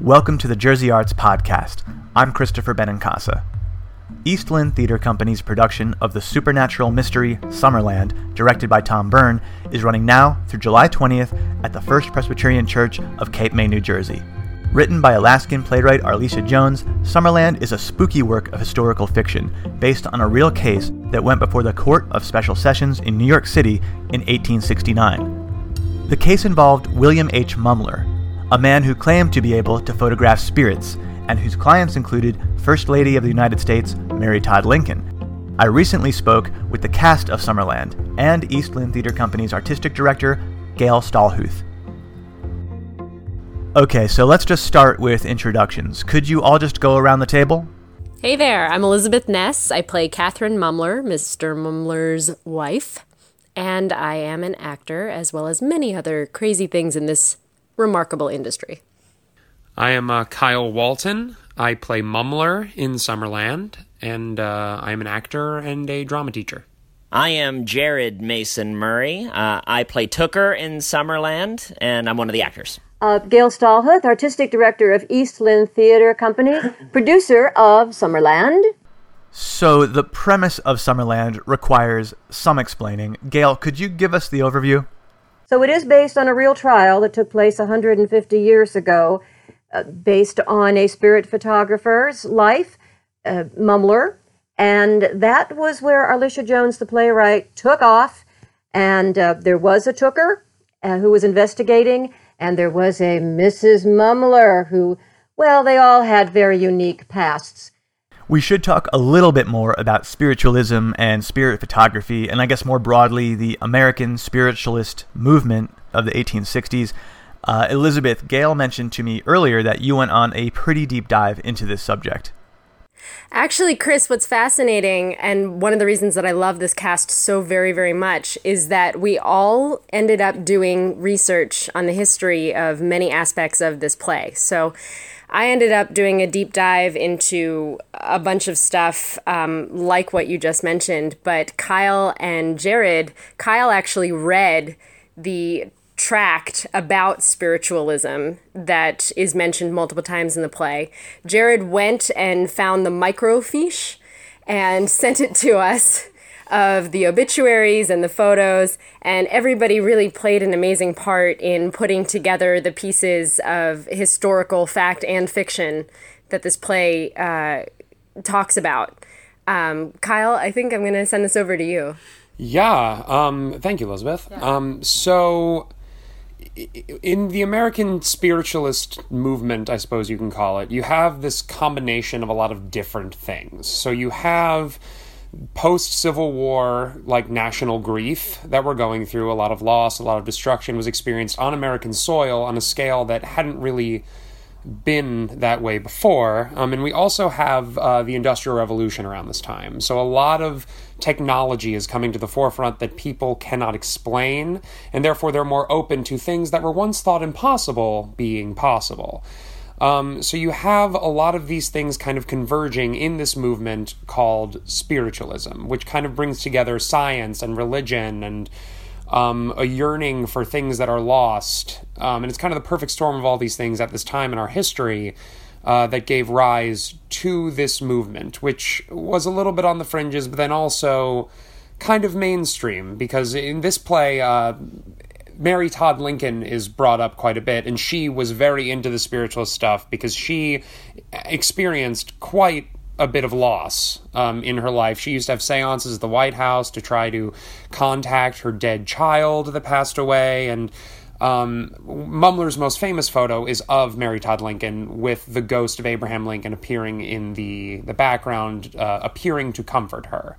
Welcome to the Jersey Arts Podcast. I'm Christopher Benincasa. East Lynne Theater Company's production of the supernatural mystery Summerland, directed by Tom Byrne, is running now through July 20th at the First Presbyterian Church of Cape May, New Jersey. Written by Alaskan playwright Arlitia Jones, Summerland is a spooky work of historical fiction based on a real case that went before the Court of Special Sessions in New York City in 1869. The case involved William H. Mumler, a man who claimed to be able to photograph spirits and whose clients included First Lady of the United States, Mary Todd Lincoln. I recently spoke with the cast of Summerland and East Lynne Theater Company's artistic director, Gayle Stahlhuth. Okay, so let's just start with introductions. Could you all just go around the table? Hey there, I'm Elizabeth Ness. I play Catherine Mumler, Mr. Mumler's wife, and I am an actor as well as many other crazy things in this remarkable industry. I am uh, Kyle Walton. I play Mumler in Summerland, and uh, I am an actor and a drama teacher. I am Jared Mason Murray. Uh, I play Tooker in Summerland, and I'm one of the actors. Uh, Gayle Stahlhuth, artistic director of East Lynne Theater Company, producer of Summerland. So, the premise of Summerland requires some explaining. Gayle, could you give us the overview? So, it is based on a real trial that took place 150 years ago, uh, based on a spirit photographer's life, uh, Mumler. And that was where Alicia Jones, the playwright, took off. And uh, there was a Tooker uh, who was investigating and there was a Mrs. Mumler who, well, they all had very unique pasts. We should talk a little bit more about spiritualism and spirit photography, and I guess more broadly, the American spiritualist movement of the 1860s. Uh, Elizabeth, Gayle mentioned to me earlier that you went on a pretty deep dive into this subject. Actually, Chris, what's fascinating, and one of the reasons that I love this cast so very, very much, is that we all ended up doing research on the history of many aspects of this play. So I ended up doing a deep dive into a bunch of stuff um, like what you just mentioned, but Kyle and Jared, Kyle actually read the tract about spiritualism that is mentioned multiple times in the play. Jared went and found the microfiche and sent it to us of the obituaries and the photos, and everybody really played an amazing part in putting together the pieces of historical fact and fiction that this play uh, talks about. Um, Kyle, I think I'm going to send this over to you. Yeah. Um, thank you, Elizabeth. Yeah. Um, so in the American spiritualist movement, I suppose you can call it, you have this combination of a lot of different things. So you have post Civil War, like national grief that we're going through, a lot of loss, a lot of destruction was experienced on American soil on a scale that hadn't really been that way before. Um, and we also have uh, the Industrial Revolution around this time. So a lot of technology is coming to the forefront that people cannot explain, and therefore they're more open to things that were once thought impossible being possible. Um, so you have a lot of these things kind of converging in this movement called spiritualism, which kind of brings together science and religion and um, a yearning for things that are lost. Um, and it's kind of the perfect storm of all these things at this time in our history uh, that gave rise to this movement, which was a little bit on the fringes, but then also kind of mainstream, because in this play, uh, Mary Todd Lincoln is brought up quite a bit, and she was very into the spiritual stuff because she experienced quite a bit of loss um, in her life. She used to have seances at the White House to try to contact her dead child that passed away. And um, Mumler's most famous photo is of Mary Todd Lincoln with the ghost of Abraham Lincoln appearing in the, the background, uh, appearing to comfort her.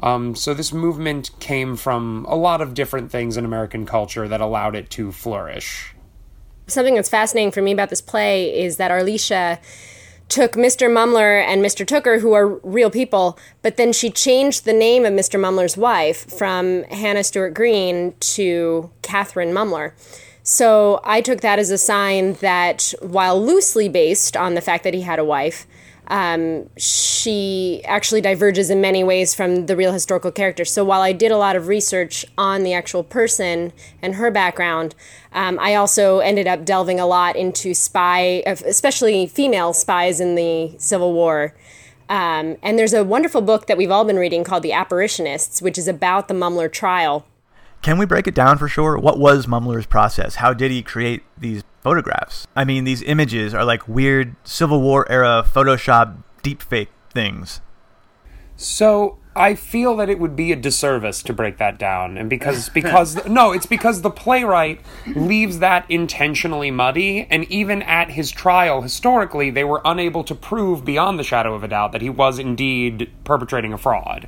Um, so this movement came from a lot of different things in American culture that allowed it to flourish. Something that's fascinating for me about this play is that Arlitia took Mr. Mumler and Mr. Tooker, who are real people, but then she changed the name of Mr. Mumler's wife from Hannah Stewart Green to Catherine Mumler. So I took that as a sign that while loosely based on the fact that he had a wife, um, she actually diverges in many ways from the real historical character. So while I did a lot of research on the actual person and her background, um, I also ended up delving a lot into spy, especially female spies in the Civil War. Um, and there's a wonderful book that we've all been reading called The Apparitionists, which is about the Mumler trial. Can we break it down for sure? What was Mumler's process? How did he create these photographs? I mean, these images are like weird Civil War era Photoshop deepfake things. So I feel that it would be a disservice to break that down, and because because no, it's because the playwright leaves that intentionally muddy, and even at his trial, historically, they were unable to prove beyond the shadow of a doubt that he was indeed perpetrating a fraud.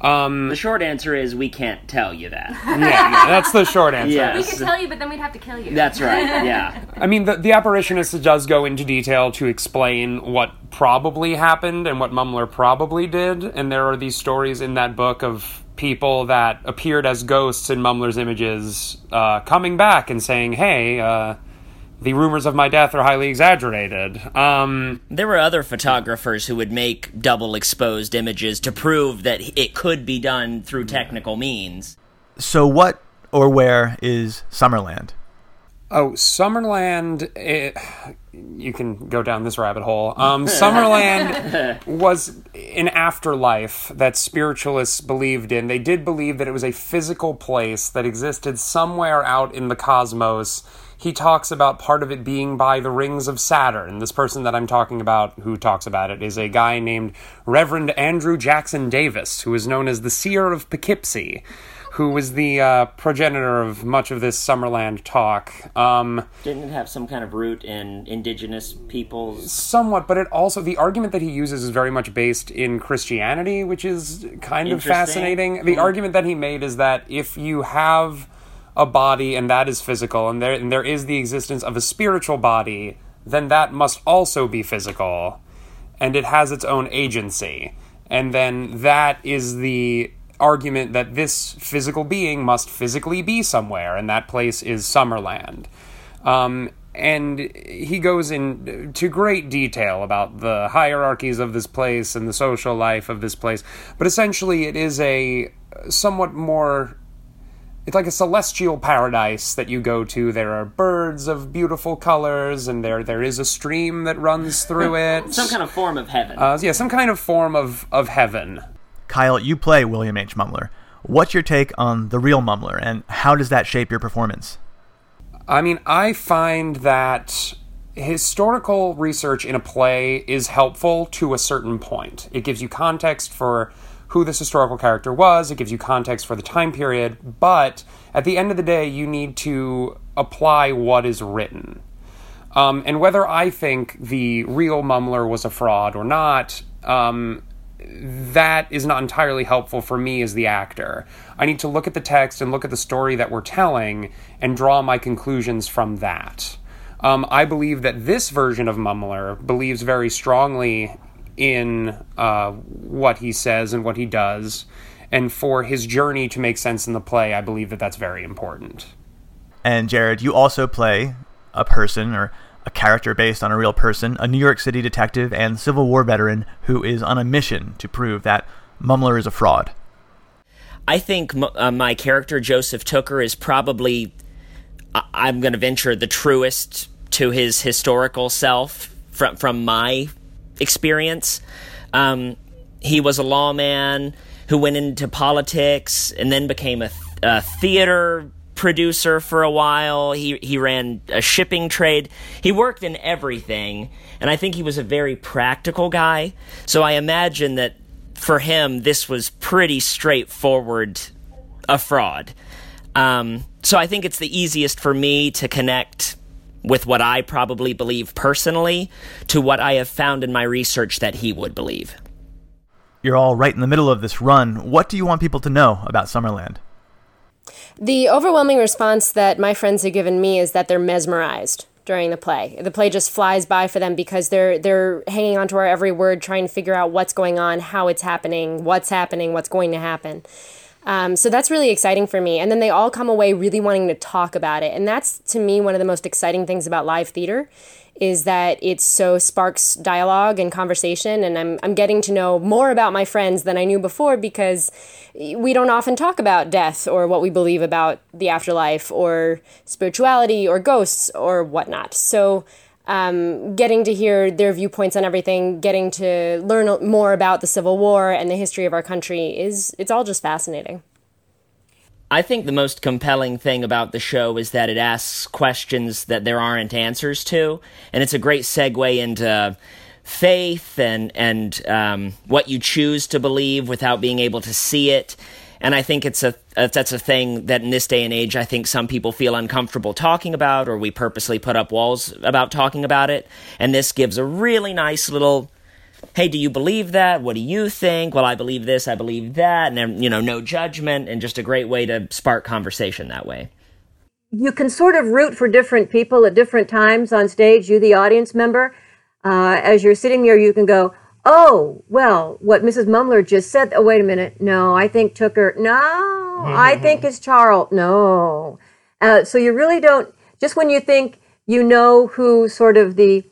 Um, the short answer is we can't tell you that. yeah, yeah, that's the short answer. Yes. We could tell you, but then we'd have to kill you. That's right. Yeah. I mean, the, the apparitionist does go into detail to explain what probably happened and what Mumler probably did, and there are these stories in that book of people that appeared as ghosts in Mumler's images uh, coming back and saying, "Hey." Uh, the rumors of my death are highly exaggerated. Um, there were other photographers who would make double exposed images to prove that it could be done through technical means. So, what or where is Summerland? Oh, Summerland. It, you can go down this rabbit hole. Um, Summerland was an afterlife that spiritualists believed in. They did believe that it was a physical place that existed somewhere out in the cosmos he talks about part of it being by the rings of Saturn. This person that I'm talking about who talks about it is a guy named Reverend Andrew Jackson Davis, who is known as the Seer of Poughkeepsie who was the uh, progenitor of much of this Summerland talk. Um, Didn't it have some kind of root in indigenous peoples? Somewhat, but it also, the argument that he uses is very much based in Christianity, which is kind of fascinating. The mm. argument that he made is that if you have a body and that is physical, and there and there is the existence of a spiritual body, then that must also be physical, and it has its own agency. And then that is the argument that this physical being must physically be somewhere, and that place is Summerland. Um, and he goes into great detail about the hierarchies of this place and the social life of this place. But essentially, it is a somewhat more it's like a celestial paradise that you go to. There are birds of beautiful colors, and there there is a stream that runs through it. some kind of form of heaven. Uh, yeah, some kind of form of of heaven. Kyle, you play William H. Mumler. What's your take on the real Mumler, and how does that shape your performance? I mean, I find that historical research in a play is helpful to a certain point. It gives you context for who this historical character was, it gives you context for the time period, but at the end of the day, you need to apply what is written. Um, and whether I think the real Mumler was a fraud or not, um, that is not entirely helpful for me as the actor. I need to look at the text and look at the story that we're telling and draw my conclusions from that. Um, I believe that this version of Mumler believes very strongly in uh, what he says and what he does. And for his journey to make sense in the play, I believe that that's very important. And Jared, you also play a person or a character based on a real person, a New York City detective and Civil War veteran who is on a mission to prove that Mumler is a fraud. I think uh, my character, Joseph Tooker, is probably, I'm going to venture, the truest to his historical self from, from my experience. Um, he was a lawman who went into politics and then became a, a theater producer for a while. He he ran a shipping trade. He worked in everything, and I think he was a very practical guy. So I imagine that for him, this was pretty straightforward, a fraud. Um, so I think it's the easiest for me to connect with what I probably believe personally to what I have found in my research that he would believe. You're all right in the middle of this run. What do you want people to know about Summerland? The overwhelming response that my friends have given me is that they're mesmerized during the play. The play just flies by for them because they're they're hanging on to our every word, trying to figure out what's going on, how it's happening, what's happening, what's going to happen. Um, so that's really exciting for me. And then they all come away really wanting to talk about it. And that's to me one of the most exciting things about live theater is that it so sparks dialogue and conversation and I'm, I'm getting to know more about my friends than i knew before because we don't often talk about death or what we believe about the afterlife or spirituality or ghosts or whatnot so um, getting to hear their viewpoints on everything getting to learn more about the civil war and the history of our country is it's all just fascinating I think the most compelling thing about the show is that it asks questions that there aren't answers to, and it's a great segue into faith and and um, what you choose to believe without being able to see it. And I think it's a that's a thing that in this day and age, I think some people feel uncomfortable talking about, or we purposely put up walls about talking about it. And this gives a really nice little hey, do you believe that? What do you think? Well, I believe this, I believe that, and you know, no judgment, and just a great way to spark conversation that way. You can sort of root for different people at different times on stage. You, the audience member, uh, as you're sitting there, you can go, "Oh, well, what Mrs. Mumler just said. Oh, wait a minute. No, I think Tooker. No, mm-hmm. I think it's Charles. No." Uh, so you really don't. Just when you think you know who sort of the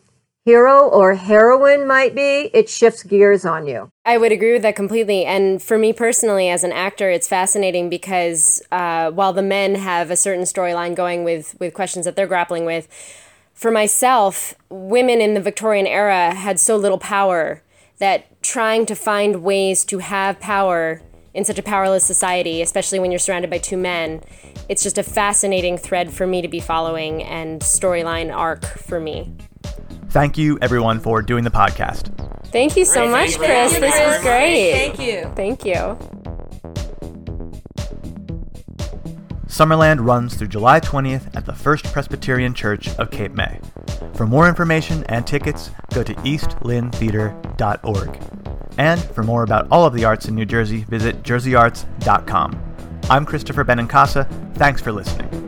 hero or heroine might be, it shifts gears on you. I would agree with that completely. And for me personally, as an actor, it's fascinating because uh, while the men have a certain storyline going with, with questions that they're grappling with, for myself, women in the Victorian era had so little power that trying to find ways to have power in such a powerless society, especially when you're surrounded by two men, it's just a fascinating thread for me to be following and storyline arc for me. Thank you, everyone, for doing the podcast. Thank you so much, Chris. This was great. Thank you. Thank you. Summerland runs through July 20th at the First Presbyterian Church of Cape May. For more information and tickets, go to eastlynnetheater.org. And for more about all of the arts in New Jersey, visit jerseyarts.com. I'm Christopher Benincasa. Thanks for listening.